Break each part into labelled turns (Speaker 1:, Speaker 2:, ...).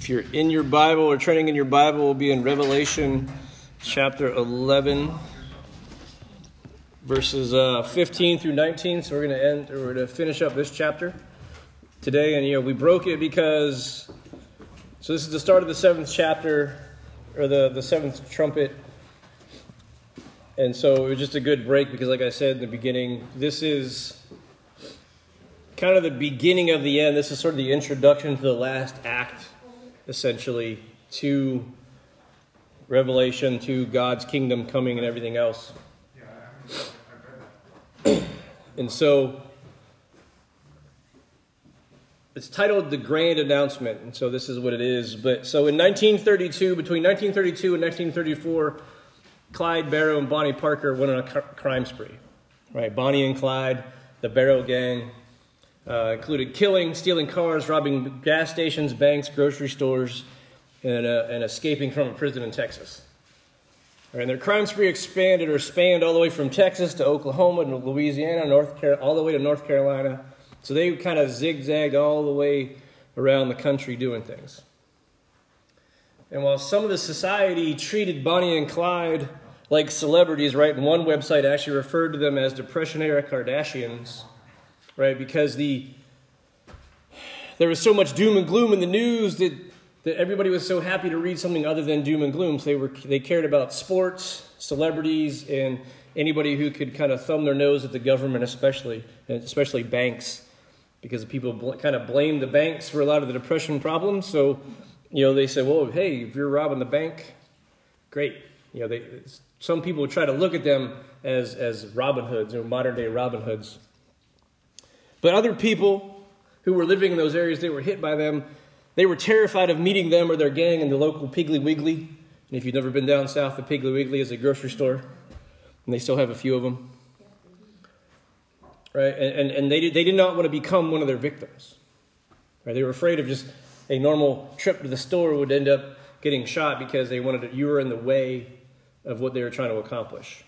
Speaker 1: If you're in your Bible or training in your Bible, we'll be in Revelation chapter 11, verses uh, 15 through 19. So we're going to end, we're going to finish up this chapter today. And, you know, we broke it because, so this is the start of the seventh chapter, or the, the seventh trumpet. And so it was just a good break because, like I said in the beginning, this is kind of the beginning of the end. This is sort of the introduction to the last act, essentially, to Revelation, to God's kingdom coming and everything else. and so it's titled The Grand Announcement, and so this is what it is. But so in 1932, between 1932 and 1934, Clyde Barrow and Bonnie Parker went on a crime spree. Right, Bonnie and Clyde, the Barrow gang, uh, included killing, stealing cars, robbing gas stations, banks, grocery stores, and, uh, and escaping from a prison in Texas. And their crime spree expanded or spanned all the way from Texas to Oklahoma to Louisiana, North Car- all the way to North Carolina. So they kind of zigzagged all the way around the country doing things. And while some of the society treated Bonnie and Clyde like celebrities, right, and one website actually referred to them as Depression era Kardashians, right? Because the there was so much doom and gloom in the news that, that everybody was so happy to read something other than doom and gloom. So they were they cared about sports, celebrities, and anybody who could kind of thumb their nose at the government, especially especially banks, because people bl- kind of blamed the banks for a lot of the depression problems. So you know they said, well, hey, if you're robbing the bank, great. You know they some people would try to look at them as as Robin Hoods or modern day Robin Hoods. But other people who were living in those areas they were hit by them, they were terrified of meeting them or their gang in the local Piggly Wiggly. And if you've never been down south, the Piggly Wiggly is a grocery store, and they still have a few of them. Right? And, and, and they, did, they did not want to become one of their victims. Right? They were afraid of just a normal trip to the store would end up getting shot because they wanted to, you were in the way of what they were trying to accomplish.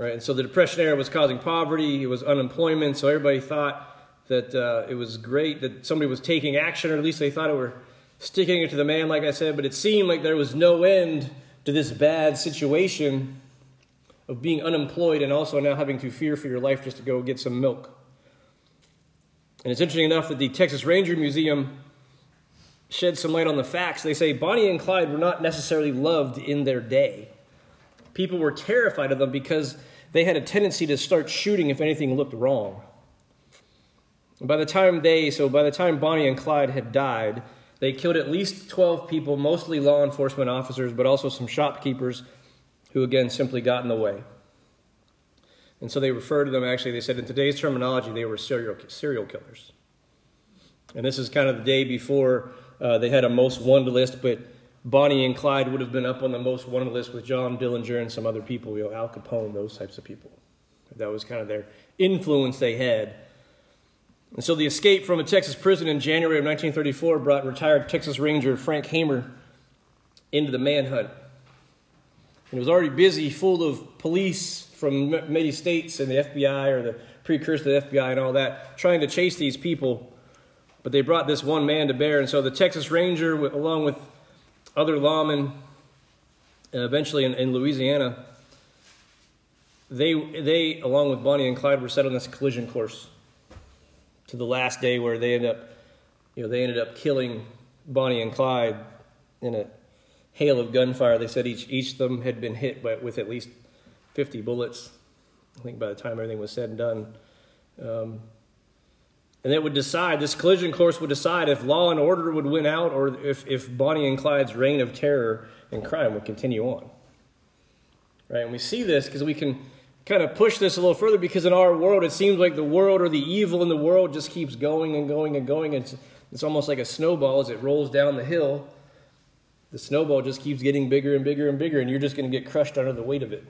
Speaker 1: Right? And so the Depression era was causing poverty, it was unemployment, so everybody thought that uh, it was great that somebody was taking action, or at least they thought it were sticking it to the man, like I said, but it seemed like there was no end to this bad situation of being unemployed and also now having to fear for your life just to go get some milk. And it's interesting enough that the Texas Ranger Museum shed some light on the facts. They say Bonnie and Clyde were not necessarily loved in their day. People were terrified of them because they had a tendency to start shooting if anything looked wrong. By the time they, so by the time Bonnie and Clyde had died, they killed at least 12 people, mostly law enforcement officers, but also some shopkeepers who, again, simply got in the way. And so they refer to them, actually, they said in today's terminology, they were serial, serial killers. And this is kind of the day before uh, they had a most wanted list, but Bonnie and Clyde would have been up on the most wanted list with John Dillinger and some other people, you know, Al Capone, those types of people. That was kind of their influence they had. And so the escape from a Texas prison in January of 1934 brought retired Texas Ranger Frank Hamer into the manhunt. And it was already busy, full of police from many states and the FBI or the precursor to the FBI and all that, trying to chase these people. But they brought this one man to bear. And so the Texas Ranger, along with other lawmen, uh, eventually in, in, Louisiana, they, they, along with Bonnie and Clyde, were set on this collision course to the last day where they ended up, you know, they ended up killing Bonnie and Clyde in a hail of gunfire. They said each, each of them had been hit by, with at least 50 bullets, I think by the time everything was said and done. Um, and it would decide, this collision course would decide if law and order would win out or if, if Bonnie and Clyde's reign of terror and crime would continue on. Right? And we see this because we can kind of push this a little further because in our world, it seems like the world or the evil in the world just keeps going and going and going. It's, it's almost like a snowball as it rolls down the hill. The snowball just keeps getting bigger and bigger and bigger, and you're just going to get crushed under the weight of it.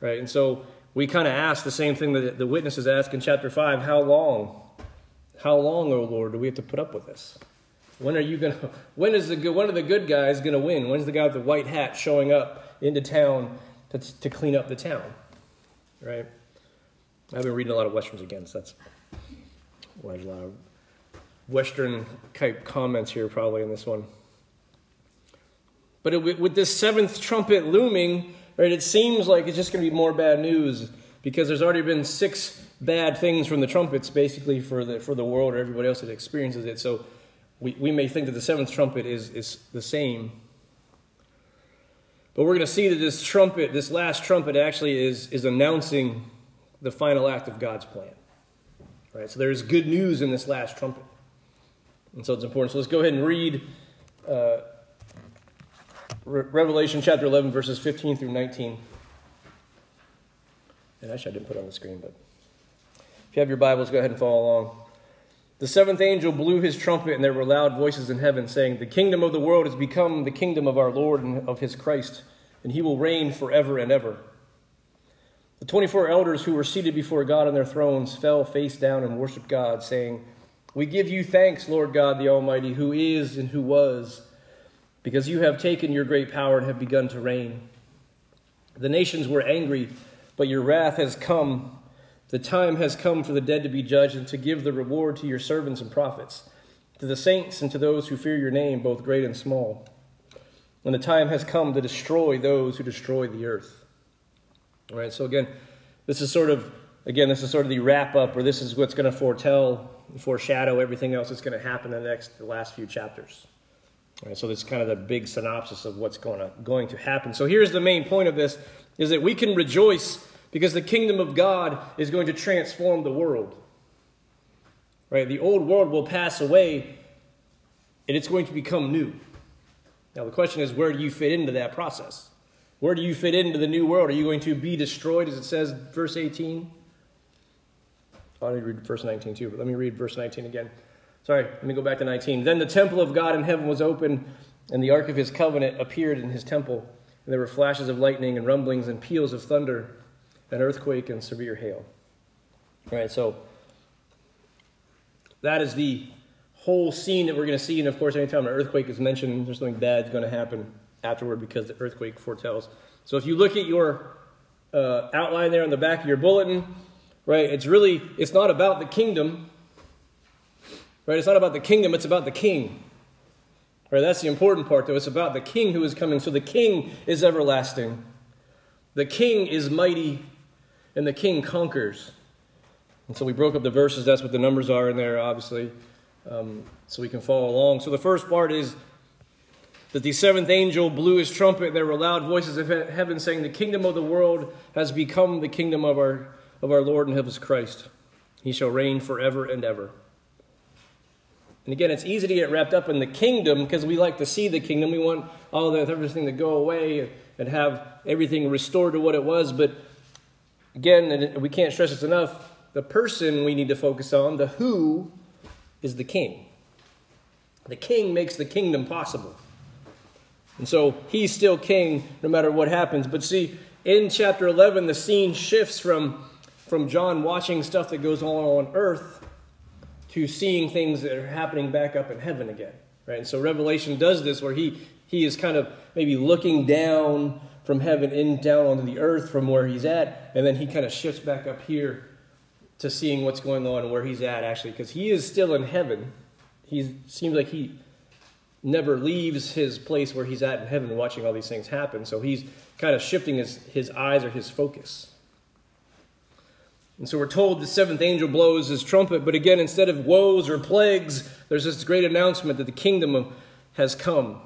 Speaker 1: Right? And so we kind of ask the same thing that the witnesses ask in chapter 5 how long? How long, O Lord, do we have to put up with this? When are you going to, when is the good, when are the good guys going to win? When's the guy with the white hat showing up into town to, to clean up the town? Right? I've been reading a lot of Westerns again, so that's why there's a lot of Western type comments here, probably, in this one. But it, with this seventh trumpet looming, right, it seems like it's just going to be more bad news because there's already been six bad things from the trumpets, basically, for the, for the world or everybody else that experiences it. So we, we may think that the seventh trumpet is, is the same. But we're going to see that this trumpet, this last trumpet, actually is, is announcing the final act of God's plan. Right? So there's good news in this last trumpet. And so it's important. So let's go ahead and read uh, Re- Revelation chapter 11, verses 15 through 19. And actually, I didn't put it on the screen, but if you have your Bibles, go ahead and follow along. The seventh angel blew his trumpet, and there were loud voices in heaven saying, The kingdom of the world has become the kingdom of our Lord and of his Christ, and he will reign forever and ever. The 24 elders who were seated before God on their thrones fell face down and worshiped God, saying, We give you thanks, Lord God the Almighty, who is and who was, because you have taken your great power and have begun to reign. The nations were angry, but your wrath has come the time has come for the dead to be judged and to give the reward to your servants and prophets, to the saints and to those who fear your name, both great and small. And the time has come to destroy those who destroy the earth. All right, so again, this is sort of, again, this is sort of the wrap up, or this is what's going to foretell, foreshadow everything else that's going to happen in the next, the last few chapters. All right, so this is kind of the big synopsis of what's going to, going to happen. So here's the main point of this, is that we can rejoice because the kingdom of God is going to transform the world. Right? The old world will pass away and it's going to become new. Now, the question is where do you fit into that process? Where do you fit into the new world? Are you going to be destroyed, as it says, verse 18? I need to read verse 19 too, but let me read verse 19 again. Sorry, let me go back to 19. Then the temple of God in heaven was open, and the ark of his covenant appeared in his temple. And there were flashes of lightning and rumblings and peals of thunder an earthquake, and severe hail. All right, so that is the whole scene that we're going to see. And of course, anytime an earthquake is mentioned, there's something bad going to happen afterward because the earthquake foretells. So if you look at your uh, outline there on the back of your bulletin, right, it's really, it's not about the kingdom, right? It's not about the kingdom, it's about the king. Right, that's the important part, though. It's about the king who is coming. So the king is everlasting. The king is mighty and the king conquers. And so we broke up the verses. That's what the numbers are in there, obviously, um, so we can follow along. So the first part is that the seventh angel blew his trumpet. There were loud voices of heaven saying, The kingdom of the world has become the kingdom of our, of our Lord and of his Christ. He shall reign forever and ever. And again, it's easy to get wrapped up in the kingdom because we like to see the kingdom. We want all that everything to go away and have everything restored to what it was. But Again, we can't stress this enough the person we need to focus on, the who, is the king. The king makes the kingdom possible. And so he's still king no matter what happens. But see, in chapter 11, the scene shifts from, from John watching stuff that goes on on earth to seeing things that are happening back up in heaven again. Right? And so Revelation does this where he, he is kind of maybe looking down from heaven in down onto the earth from where he's at, and then he kind of shifts back up here to seeing what's going on and where he's at actually, because he is still in heaven. He seems like he never leaves his place where he's at in heaven watching all these things happen. So he's kind of shifting his, his eyes or his focus. And so we're told the seventh angel blows his trumpet, but again, instead of woes or plagues, there's this great announcement that the kingdom has come.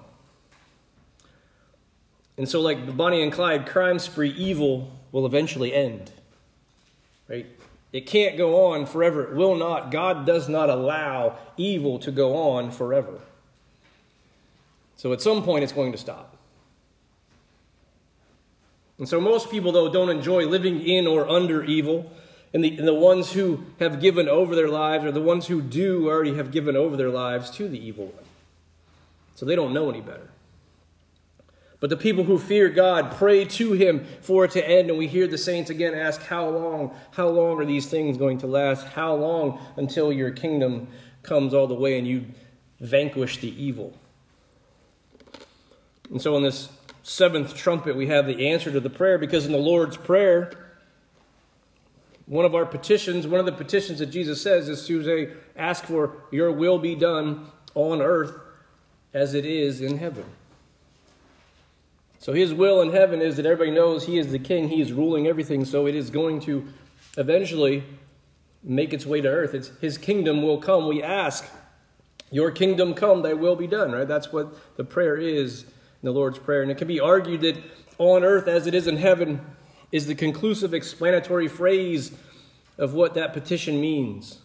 Speaker 1: And so, like the Bonnie and Clyde crime spree, evil will eventually end. Right? It can't go on forever. It will not. God does not allow evil to go on forever. So, at some point, it's going to stop. And so, most people, though, don't enjoy living in or under evil. And the, and the ones who have given over their lives, or the ones who do already have given over their lives to the evil one. So, they don't know any better. But the people who fear God pray to Him for it to end. And we hear the saints again ask, How long? How long are these things going to last? How long until your kingdom comes all the way and you vanquish the evil? And so in this seventh trumpet, we have the answer to the prayer because in the Lord's Prayer, One of our petitions, one of the petitions that Jesus says is to say, ask for your will be done on earth as it is in heaven. So his will in heaven is that everybody knows he is the king, he is ruling everything, so it is going to eventually make its way to earth. It's his kingdom will come. We ask, Your kingdom come, thy will be done, right? That's what the prayer is in the Lord's Prayer. And it can be argued that on earth as it is in heaven is the conclusive explanatory phrase of what that petition means.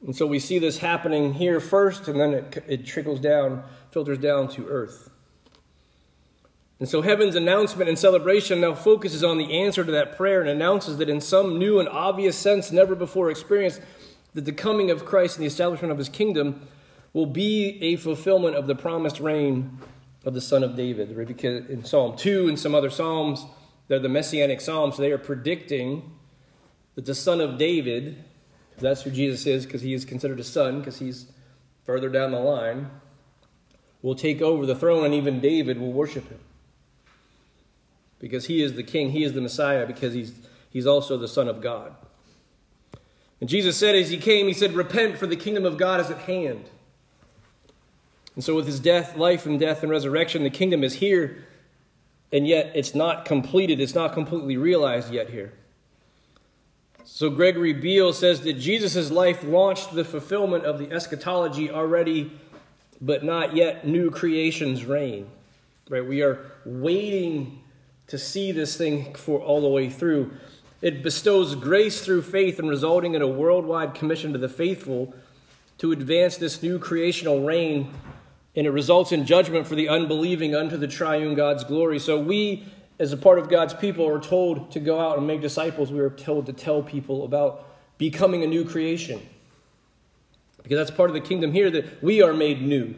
Speaker 1: And so we see this happening here first, and then it, it trickles down, filters down to earth. And so heaven's announcement and celebration now focuses on the answer to that prayer and announces that in some new and obvious sense, never before experienced, that the coming of Christ and the establishment of his kingdom will be a fulfillment of the promised reign of the Son of David. Because in Psalm 2 and some other Psalms, they're the Messianic Psalms, they are predicting that the Son of David, that's who Jesus is because he is considered a son, because he's further down the line, will take over the throne and even David will worship him because he is the king, he is the Messiah, because he's, he's also the Son of God. And Jesus said as he came, he said, Repent, for the kingdom of God is at hand. And so, with his death, life, and death and resurrection, the kingdom is here, and yet it's not completed, it's not completely realized yet here. So, Gregory Beale says that Jesus' life launched the fulfillment of the eschatology already, but not yet new creation's reign. Right? We are waiting to see this thing for all the way through. It bestows grace through faith and resulting in a worldwide commission to the faithful to advance this new creational reign, and it results in judgment for the unbelieving unto the triune God's glory. So we, as a part of God's people, are told to go out and make disciples. We are told to tell people about becoming a new creation. Because that's part of the kingdom here that we are made new.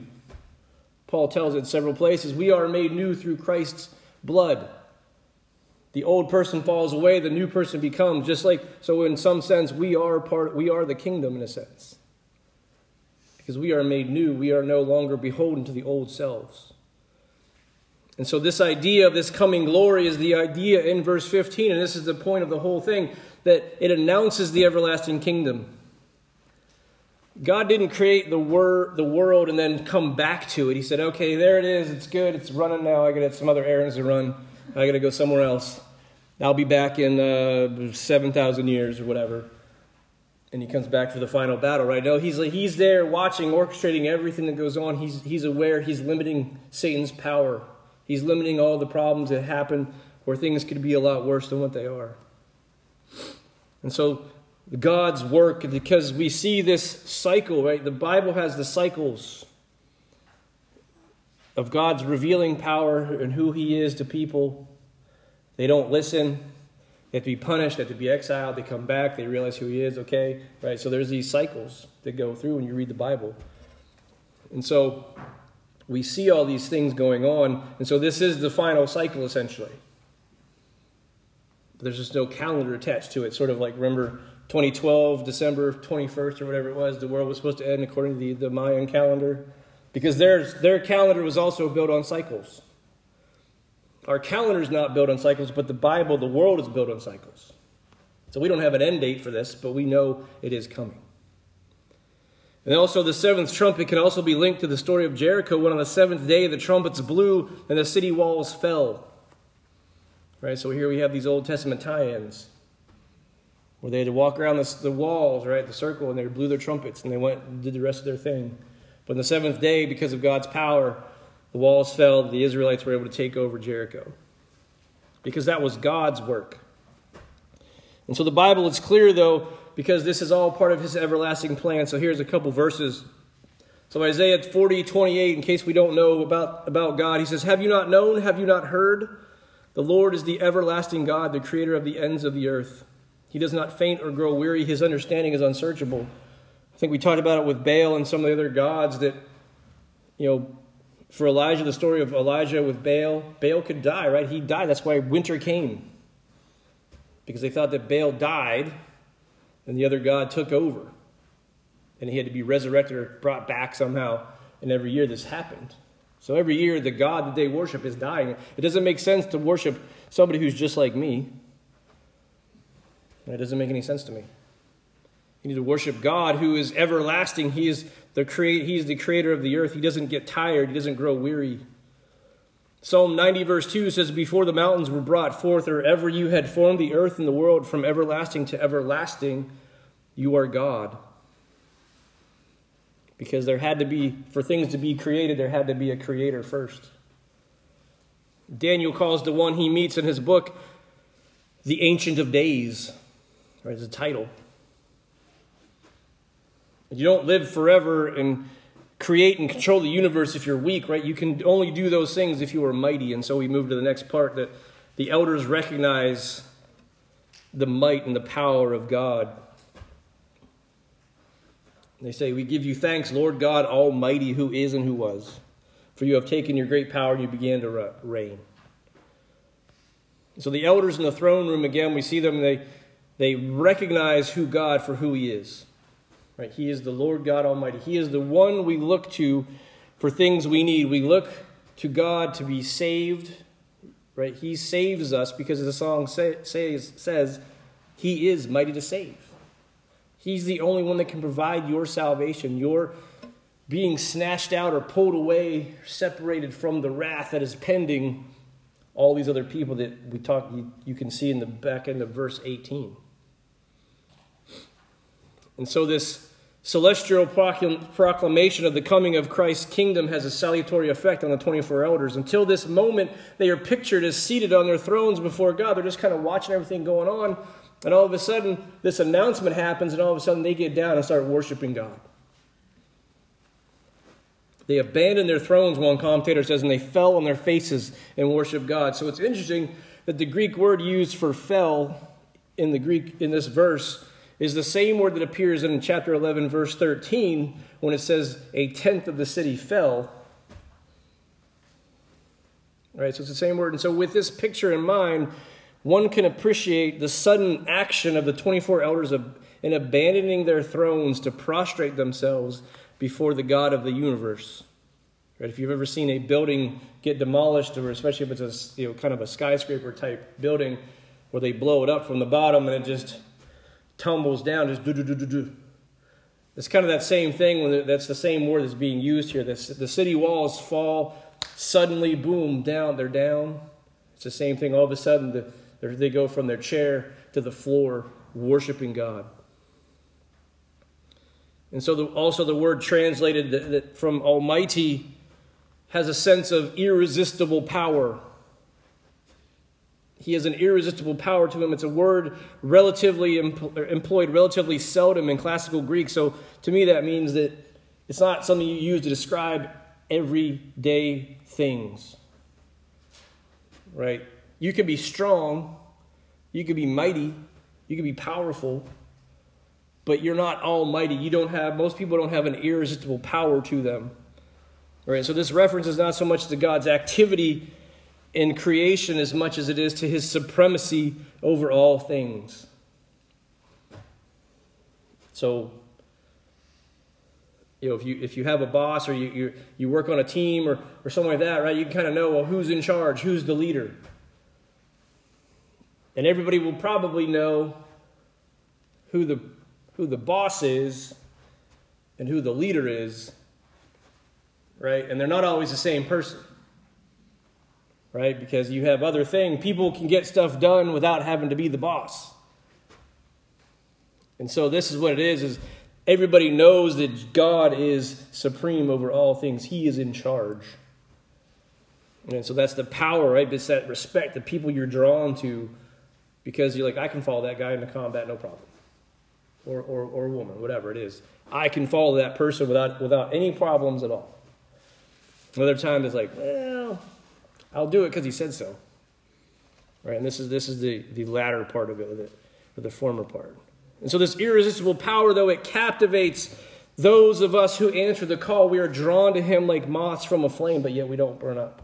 Speaker 1: Paul tells it several places. We are made new through Christ's blood the old person falls away, the new person becomes. Just like, so in some sense, we are part, we are the kingdom in a sense. Because we are made new, we are no longer beholden to the old selves. And so, this idea of this coming glory is the idea in verse 15, and this is the point of the whole thing that it announces the everlasting kingdom. God didn't create the, wor- the world and then come back to it. He said, okay, there it is, it's good, it's running now, I got some other errands to run. I got to go somewhere else. I'll be back in uh, 7,000 years or whatever. And he comes back for the final battle, right? No, he's, he's there watching, orchestrating everything that goes on. He's, he's aware, he's limiting Satan's power. He's limiting all the problems that happen where things could be a lot worse than what they are. And so, God's work, because we see this cycle, right? The Bible has the cycles of God's revealing power and who He is to people. They don't listen. They have to be punished. They have to be exiled. They come back. They realize who He is. Okay, right? So there's these cycles that go through when you read the Bible, and so we see all these things going on. And so this is the final cycle essentially. There's just no calendar attached to it. Sort of like remember 2012, December 21st or whatever it was, the world was supposed to end according to the, the Mayan calendar because their, their calendar was also built on cycles. Our calendar is not built on cycles, but the Bible, the world is built on cycles. So we don't have an end date for this, but we know it is coming. And also, the seventh trumpet can also be linked to the story of Jericho when on the seventh day the trumpets blew and the city walls fell. Right, so here we have these Old Testament tie ins where they had to walk around the, the walls, right, the circle, and they blew their trumpets and they went and did the rest of their thing. But on the seventh day, because of God's power, the walls fell, the Israelites were able to take over Jericho. Because that was God's work. And so the Bible is clear, though, because this is all part of his everlasting plan. So here's a couple verses. So Isaiah 40, 28, in case we don't know about, about God, he says, Have you not known? Have you not heard? The Lord is the everlasting God, the creator of the ends of the earth. He does not faint or grow weary. His understanding is unsearchable. Think we talked about it with Baal and some of the other gods that, you know, for Elijah, the story of Elijah with Baal, Baal could die, right? He died. That's why winter came. Because they thought that Baal died and the other God took over. And he had to be resurrected or brought back somehow. And every year this happened. So every year the God that they worship is dying. It doesn't make sense to worship somebody who's just like me. It doesn't make any sense to me. You need to worship God who is everlasting. He is the create he is the creator of the earth. He doesn't get tired, he doesn't grow weary. Psalm 90, verse 2 says, Before the mountains were brought forth, or ever you had formed the earth and the world from everlasting to everlasting, you are God. Because there had to be, for things to be created, there had to be a creator first. Daniel calls the one he meets in his book the Ancient of Days, right, as a title. You don't live forever and create and control the universe if you're weak, right? You can only do those things if you are mighty. And so we move to the next part that the elders recognize the might and the power of God. They say, We give you thanks, Lord God Almighty, who is and who was, for you have taken your great power and you began to reign. So the elders in the throne room, again, we see them, they, they recognize who God for who he is. Right? He is the Lord God Almighty. He is the one we look to for things we need. We look to God to be saved. Right? He saves us because the song say, says, says he is mighty to save. He's the only one that can provide your salvation, your being snatched out or pulled away, separated from the wrath that is pending all these other people that we talk you, you can see in the back end of verse 18. And so, this celestial proclamation of the coming of Christ's kingdom has a salutary effect on the 24 elders. Until this moment, they are pictured as seated on their thrones before God. They're just kind of watching everything going on. And all of a sudden, this announcement happens, and all of a sudden, they get down and start worshiping God. They abandoned their thrones, one commentator says, and they fell on their faces and worshiped God. So it's interesting that the Greek word used for fell in the Greek in this verse is the same word that appears in chapter 11, verse 13, when it says, A tenth of the city fell. Right, so it's the same word. And so, with this picture in mind, one can appreciate the sudden action of the 24 elders in abandoning their thrones to prostrate themselves before the God of the universe. Right? If you've ever seen a building get demolished, or especially if it's a you know, kind of a skyscraper type building, where they blow it up from the bottom and it just tumbles down, just do do do do do. It's kind of that same thing. When that's the same word that's being used here. The, the city walls fall suddenly, boom, down. They're down. It's the same thing. All of a sudden, the, they go from their chair to the floor, worshiping God. And so, the, also the word translated that, that from Almighty has a sense of irresistible power. He has an irresistible power to him. It's a word relatively employed relatively seldom in classical Greek. So to me, that means that it's not something you use to describe everyday things. Right? You can be strong, you can be mighty, you can be powerful, but you're not almighty. You don't have, most people don't have an irresistible power to them. Right? So this reference is not so much to God's activity in creation as much as it is to his supremacy over all things. So, you know, if you if you have a boss or you you, you work on a team or, or something like that, right, you can kind of know well who's in charge, who's the leader. And everybody will probably know who the who the boss is and who the leader is, right? And they're not always the same person right? Because you have other things. People can get stuff done without having to be the boss. And so this is what it is is everybody knows that God is supreme over all things. He is in charge. And so that's the power, right? It's that respect, the people you're drawn to because you're like, I can follow that guy into combat, no problem. Or, or, or a woman, whatever it is. I can follow that person without, without any problems at all. Another time it's like, well, I'll do it because he said so. Right? And this is, this is the, the latter part of it, or the former part. And so, this irresistible power, though, it captivates those of us who answer the call. We are drawn to him like moths from a flame, but yet we don't burn up.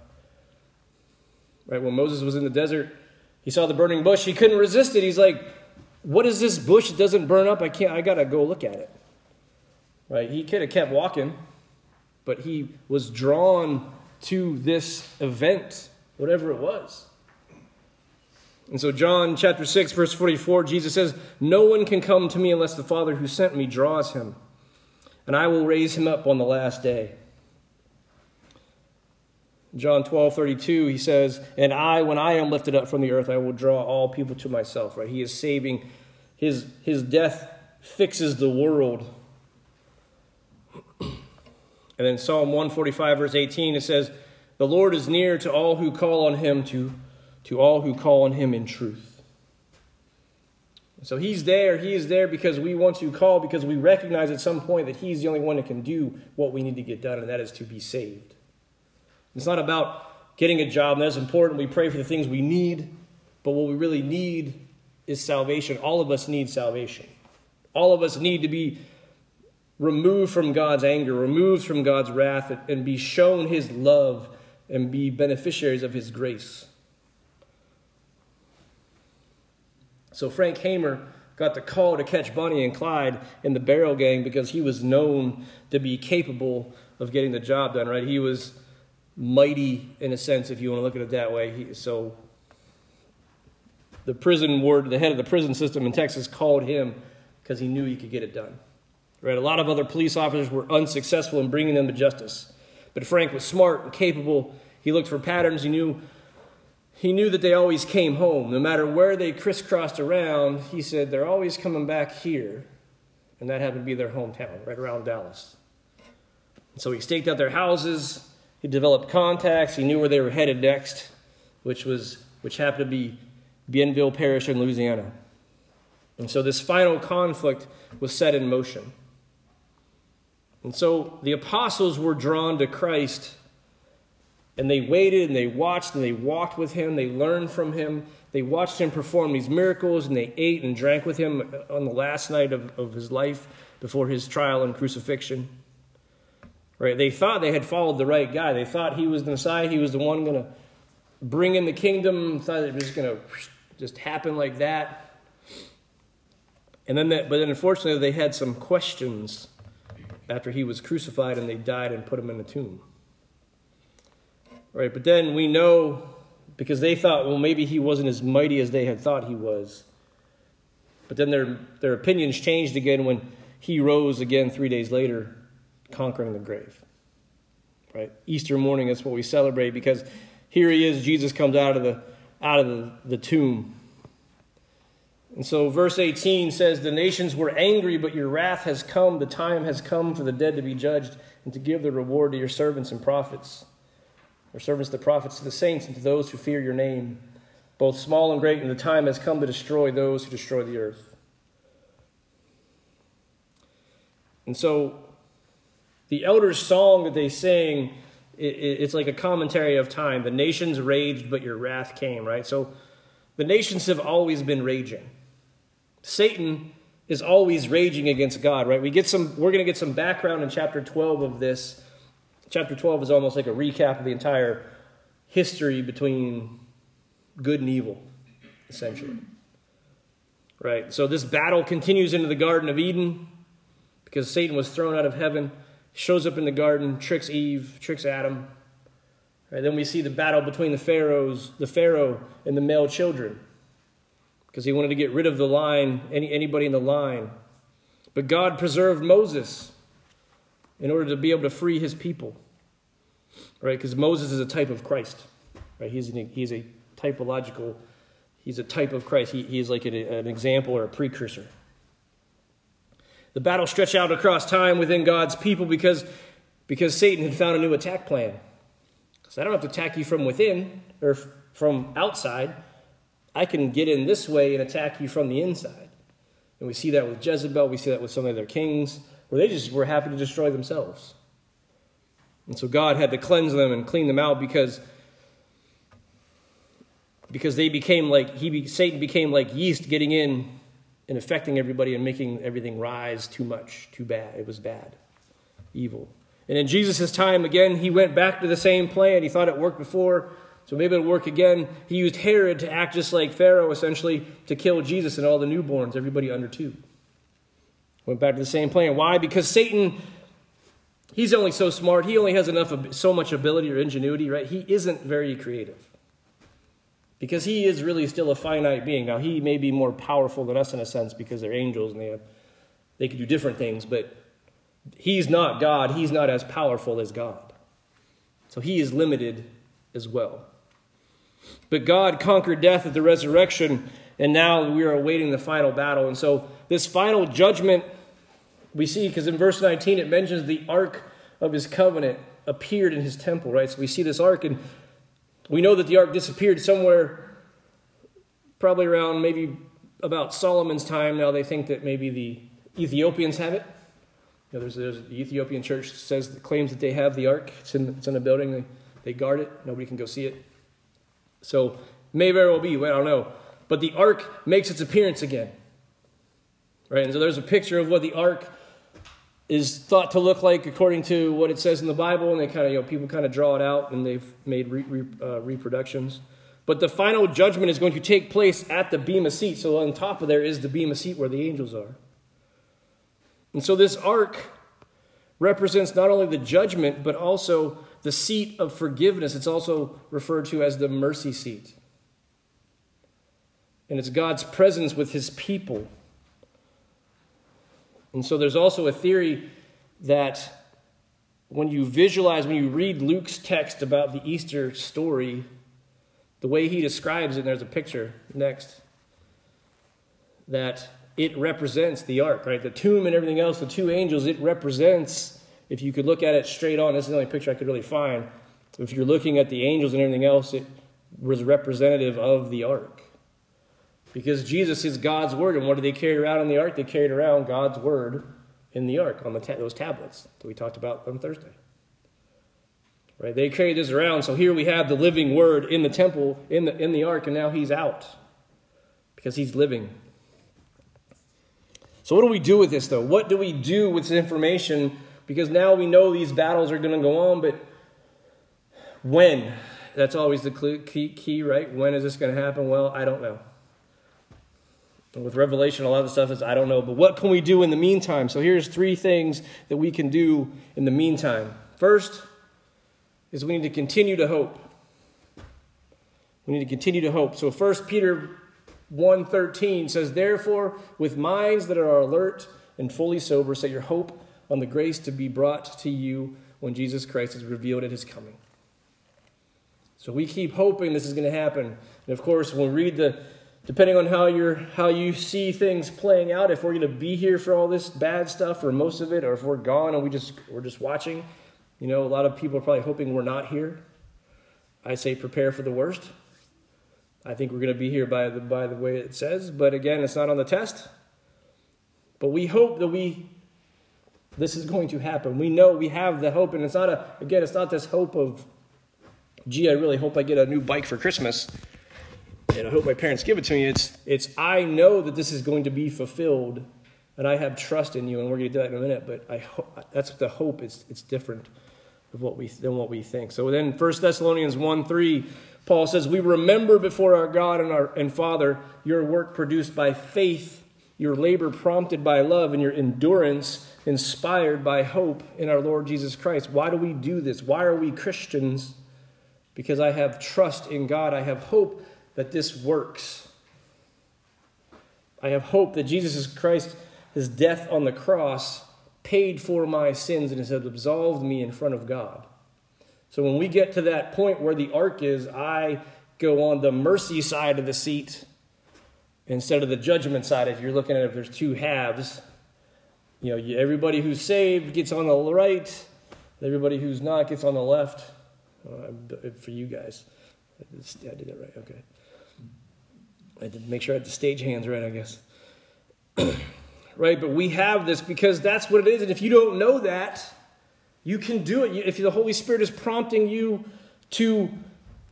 Speaker 1: Right? When Moses was in the desert, he saw the burning bush. He couldn't resist it. He's like, What is this bush that doesn't burn up? I can't, I got to go look at it. Right? He could have kept walking, but he was drawn to this event, whatever it was. And so, John chapter 6, verse 44, Jesus says, No one can come to me unless the Father who sent me draws him, and I will raise him up on the last day. John 12, 32, he says, And I, when I am lifted up from the earth, I will draw all people to myself. Right? He is saving, his, his death fixes the world. And then Psalm 145, verse 18, it says, The Lord is near to all who call on him, to, to all who call on him in truth. So he's there. He is there because we want to call, because we recognize at some point that he's the only one that can do what we need to get done, and that is to be saved. It's not about getting a job, and that's important. We pray for the things we need, but what we really need is salvation. All of us need salvation. All of us need to be removed from God's anger, removed from God's wrath, and be shown his love and be beneficiaries of his grace. So Frank Hamer got the call to catch Bonnie and Clyde in the Barrow gang because he was known to be capable of getting the job done, right? He was mighty in a sense, if you want to look at it that way. He, so the prison ward, the head of the prison system in Texas, called him because he knew he could get it done. Right? A lot of other police officers were unsuccessful in bringing them to justice, but Frank was smart and capable. He looked for patterns. He knew. He knew that they always came home. No matter where they crisscrossed around, he said, they're always coming back here. And that happened to be their hometown, right around Dallas. And so he staked out their houses, he developed contacts. He knew where they were headed next, which was which happened to be Bienville Parish in Louisiana. And so this final conflict was set in motion. And so the apostles were drawn to Christ and they waited and they watched and they walked with him. They learned from him. They watched him perform these miracles and they ate and drank with him on the last night of, of his life before his trial and crucifixion. Right? They thought they had followed the right guy. They thought he was the Messiah. He was the one going to bring in the kingdom. Thought it was just going to just happen like that. And then, that, but then unfortunately, they had some questions after he was crucified and they died and put him in a tomb. Right? But then we know because they thought, well, maybe he wasn't as mighty as they had thought he was. But then their, their opinions changed again when he rose again three days later conquering the grave. Right? Easter morning, that's what we celebrate because here he is, Jesus comes out of the out of the, the tomb. And so verse 18 says, The nations were angry, but your wrath has come. The time has come for the dead to be judged and to give the reward to your servants and prophets. Your servants, the prophets, to the saints, and to those who fear your name, both small and great, and the time has come to destroy those who destroy the earth. And so the elders' song that they sing, it's like a commentary of time. The nations raged, but your wrath came, right? So the nations have always been raging. Satan is always raging against God, right? We get some we're going to get some background in chapter 12 of this. Chapter 12 is almost like a recap of the entire history between good and evil, essentially. Right? So this battle continues into the Garden of Eden because Satan was thrown out of heaven shows up in the garden, tricks Eve, tricks Adam. Right, then we see the battle between the pharaohs, the pharaoh and the male children, because he wanted to get rid of the line, any, anybody in the line. But God preserved Moses in order to be able to free his people, right? Because Moses is a type of Christ, right? He's an, he's a typological, he's a type of Christ. He, he's like an, an example or a precursor. The battle stretched out across time within God's people because, because Satan had found a new attack plan. So I don't have to attack you from within or from outside. I can get in this way and attack you from the inside. And we see that with Jezebel, we see that with some of their kings, where they just were happy to destroy themselves. And so God had to cleanse them and clean them out because, because they became like, he, Satan became like yeast getting in and affecting everybody and making everything rise too much, too bad. It was bad, evil. And in Jesus' time, again, he went back to the same plan. He thought it worked before, so maybe it'll work again. He used Herod to act just like Pharaoh, essentially, to kill Jesus and all the newborns, everybody under two. Went back to the same plan. Why? Because Satan, he's only so smart. He only has enough, so much ability or ingenuity, right? He isn't very creative. Because he is really still a finite being. Now, he may be more powerful than us in a sense because they're angels and they, have, they can do different things, but he's not God. He's not as powerful as God. So he is limited as well. But God conquered death at the resurrection, and now we are awaiting the final battle. And so, this final judgment we see, because in verse 19 it mentions the ark of his covenant appeared in his temple, right? So we see this ark, and we know that the ark disappeared somewhere, probably around maybe about Solomon's time. Now they think that maybe the Ethiopians have it. You know, there's, there's the Ethiopian church says claims that they have the ark. It's in, it's in a building. They, they guard it. Nobody can go see it. So may very well be. I don't know. But the ark makes its appearance again. Right? And so there's a picture of what the ark is thought to look like according to what it says in the Bible, and they kind of, you know, people kind of draw it out and they've made re, re, uh, reproductions. But the final judgment is going to take place at the Bema seat. So on top of there is the Bema seat where the angels are. And so this ark represents not only the judgment, but also the seat of forgiveness. It's also referred to as the mercy seat. And it's God's presence with his people. And so there's also a theory that when you visualize, when you read Luke's text about the Easter story, the way he describes it, and there's a picture next, that it represents the ark, right? The tomb and everything else, the two angels, it represents, if you could look at it straight on, this is the only picture I could really find. If you're looking at the angels and everything else, it was representative of the ark. Because Jesus is God's word. And what did they carry around in the ark? They carried around God's word in the ark on the ta- those tablets that we talked about on Thursday. Right? They carried this around. So here we have the living word in the temple, in the, in the ark, and now he's out because he's living. So, what do we do with this, though? What do we do with this information? Because now we know these battles are going to go on, but when? That's always the key, key, right? When is this going to happen? Well, I don't know. And with Revelation, a lot of the stuff is, I don't know, but what can we do in the meantime? So here's three things that we can do in the meantime. First is we need to continue to hope. We need to continue to hope. So First Peter 1.13 says, Therefore, with minds that are alert and fully sober, set your hope on the grace to be brought to you when Jesus Christ is revealed at his coming. So we keep hoping this is going to happen. And of course, when we read the depending on how you're how you see things playing out if we're going to be here for all this bad stuff or most of it or if we're gone and we just we're just watching you know a lot of people are probably hoping we're not here i say prepare for the worst i think we're going to be here by the by the way it says but again it's not on the test but we hope that we this is going to happen we know we have the hope and it's not a again it's not this hope of gee i really hope i get a new bike for christmas and I hope my parents give it to me. It's, it's I know that this is going to be fulfilled, and I have trust in you, and we're going to do that in a minute. But I ho- that's the hope. It's, it's different of what we, than what we think. So then 1 Thessalonians 1 3, Paul says, We remember before our God and, our, and Father your work produced by faith, your labor prompted by love, and your endurance inspired by hope in our Lord Jesus Christ. Why do we do this? Why are we Christians? Because I have trust in God. I have hope that this works. I have hope that Jesus Christ, his death on the cross, paid for my sins and has absolved me in front of God. So when we get to that point where the ark is, I go on the mercy side of the seat instead of the judgment side. If you're looking at if there's two halves, you know, everybody who's saved gets on the right, everybody who's not gets on the left. Uh, for you guys, I did that right. Okay. I to make sure I had the stage hands right, I guess. right? But we have this because that's what it is. And if you don't know that, you can do it. If the Holy Spirit is prompting you to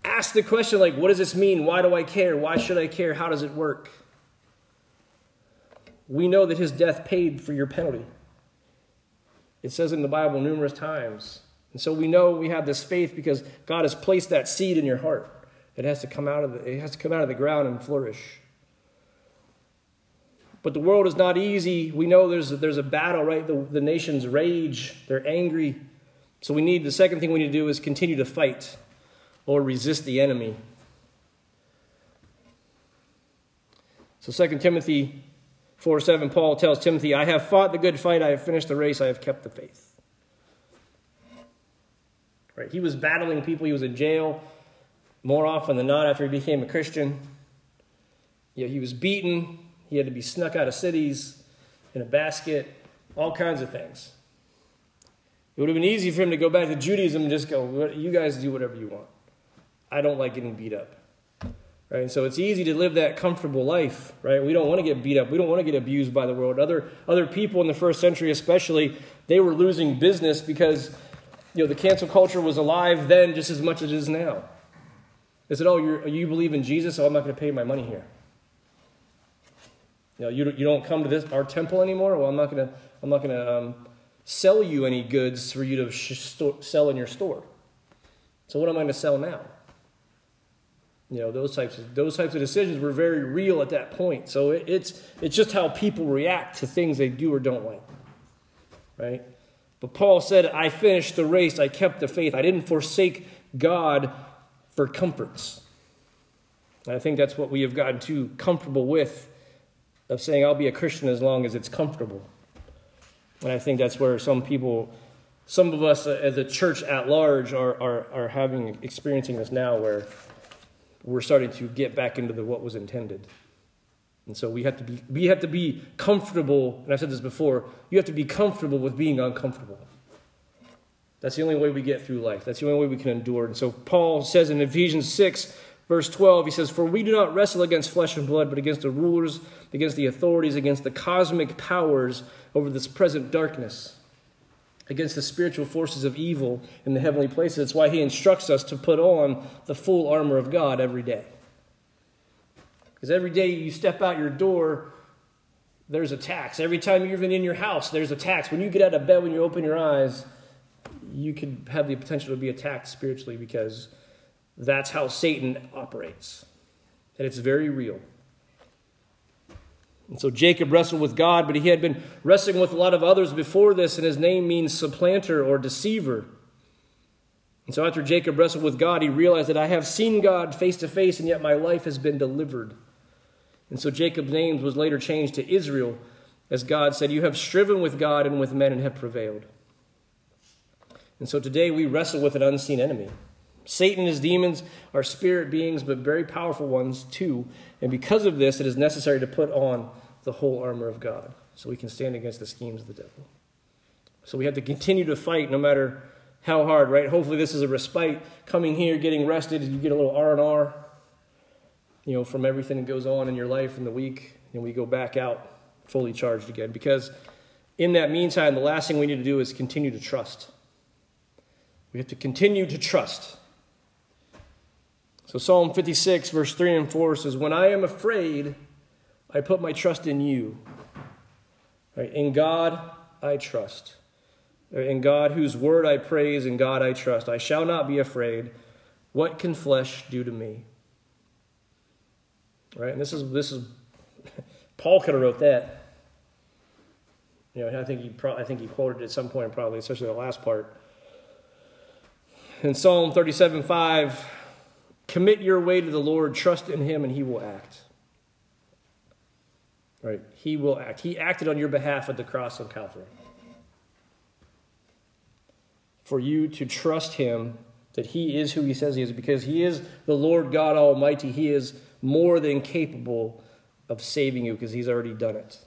Speaker 1: ask the question, like, what does this mean? Why do I care? Why should I care? How does it work? We know that his death paid for your penalty. It says in the Bible numerous times. And so we know we have this faith because God has placed that seed in your heart. It has to come out of the, it has to come out of the ground and flourish. But the world is not easy. We know there's a, there's a battle, right? The, the nations rage, they're angry. So we need the second thing we need to do is continue to fight or resist the enemy. So 2 Timothy 4 7, Paul tells Timothy, I have fought the good fight, I have finished the race, I have kept the faith. Right? He was battling people, he was in jail more often than not after he became a Christian. You know, he was beaten, he had to be snuck out of cities in a basket, all kinds of things. It would have been easy for him to go back to Judaism and just go, you guys do whatever you want. I don't like getting beat up. Right? And so it's easy to live that comfortable life, right? We don't want to get beat up. We don't want to get abused by the world. Other, other people in the first century, especially, they were losing business because you know, the cancel culture was alive then just as much as it is now. They said, oh, you you believe in Jesus, so I'm not going to pay my money here. You know, you, you don't come to this our temple anymore. Well, I'm not to I'm not to um, sell you any goods for you to sh- sell in your store. So what am I going to sell now? You know, those types of those types of decisions were very real at that point. So it, it's it's just how people react to things they do or don't like, right? But Paul said, "I finished the race. I kept the faith. I didn't forsake God for comforts." And I think that's what we have gotten too comfortable with, of saying, "I'll be a Christian as long as it's comfortable." And I think that's where some people, some of us as a church at large, are are, are having experiencing this now, where we're starting to get back into the, what was intended. And so we have to be we have to be comfortable, and I've said this before, you have to be comfortable with being uncomfortable. That's the only way we get through life. That's the only way we can endure. And so Paul says in Ephesians 6, verse 12, he says, For we do not wrestle against flesh and blood, but against the rulers, against the authorities, against the cosmic powers over this present darkness against the spiritual forces of evil in the heavenly places. That's why he instructs us to put on the full armor of God every day. Because every day you step out your door, there's attacks. Every time you're even in your house, there's attacks. When you get out of bed, when you open your eyes, you could have the potential to be attacked spiritually because that's how Satan operates. And it's very real. And so Jacob wrestled with God, but he had been wrestling with a lot of others before this, and his name means supplanter or deceiver. And so after Jacob wrestled with God, he realized that I have seen God face to face, and yet my life has been delivered. And so Jacob's name was later changed to Israel, as God said, You have striven with God and with men and have prevailed. And so today we wrestle with an unseen enemy. Satan and his demons are spirit beings, but very powerful ones too. And because of this, it is necessary to put on the whole armor of God so we can stand against the schemes of the devil. So we have to continue to fight no matter how hard, right? Hopefully this is a respite. Coming here, getting rested, you get a little R&R, you know, from everything that goes on in your life in the week, and we go back out fully charged again. Because in that meantime, the last thing we need to do is continue to trust. We have to continue to trust. So Psalm 56, verse 3 and 4 says, When I am afraid, I put my trust in you. Right? In God I trust. In God whose word I praise, in God I trust. I shall not be afraid. What can flesh do to me? Right? And this is this is Paul could have wrote that. You know, I think he pro- I think he quoted at some point probably, especially the last part. In Psalm 37, 5, Commit your way to the Lord, trust in Him, and He will act. Right? He will act. He acted on your behalf at the cross of Calvary. For you to trust Him that He is who He says He is, because He is the Lord God Almighty. He is more than capable of saving you because He's already done it.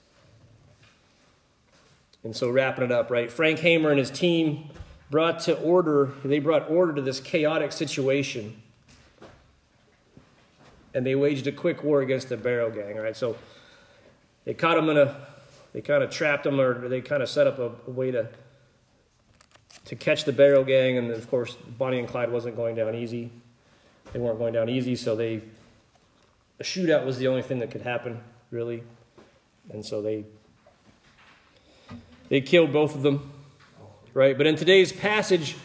Speaker 1: And so, wrapping it up, right? Frank Hamer and his team brought to order, they brought order to this chaotic situation and they waged a quick war against the Barrow Gang. Right, so they caught them in a, they kind of trapped them, or they kind of set up a, a, way to to catch the Barrow Gang, and of course Bonnie and Clyde wasn't going down easy. They weren't going down easy, so they a shootout was the only thing that could happen really, and so they they killed both of them, right? But in today's passage,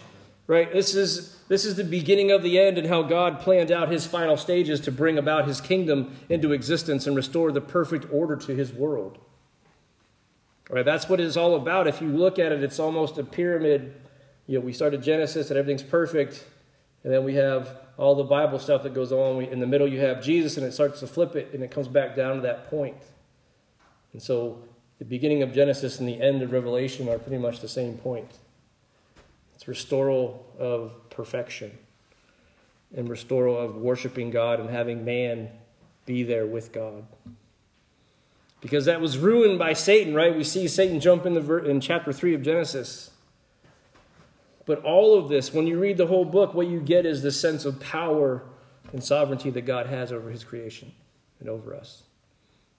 Speaker 1: right, this is this is the beginning of the end and how God planned out his final stages to bring about his kingdom into existence and restore the perfect order to his world. All right, that's what it's all about. If you look at it, it's almost a pyramid. You know, we started Genesis and everything's perfect, and then we have all the Bible stuff that goes on. In the middle, you have Jesus, and it starts to flip it, and it comes back down to that point. And so, the beginning of Genesis and the end of Revelation are pretty much the same point. It's restoral of perfection and restoral of worshiping God and having man be there with God. Because that was ruined by Satan, right? We see Satan jump in, the ver- in chapter 3 of Genesis. But all of this, when you read the whole book, what you get is the sense of power and sovereignty that God has over his creation and over us.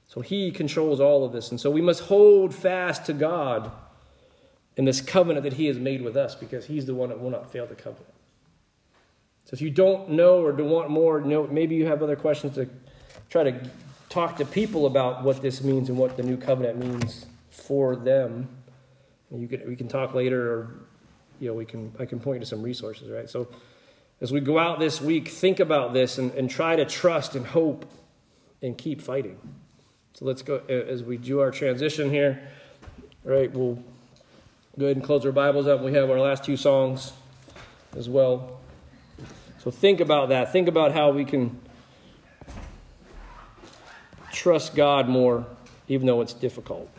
Speaker 1: So he controls all of this. And so we must hold fast to God in this covenant that he has made with us because he's the one that will not fail the covenant. So if you don't know or don't want more, know, maybe you have other questions to try to talk to people about what this means and what the new covenant means for them. You can, we can talk later or you know, we can, I can point you to some resources, right? So as we go out this week, think about this and, and try to trust and hope and keep fighting. So let's go, as we do our transition here, right, we'll go ahead and close our Bibles up. We have our last two songs as well. So think about that. Think about how we can trust God more, even though it's difficult.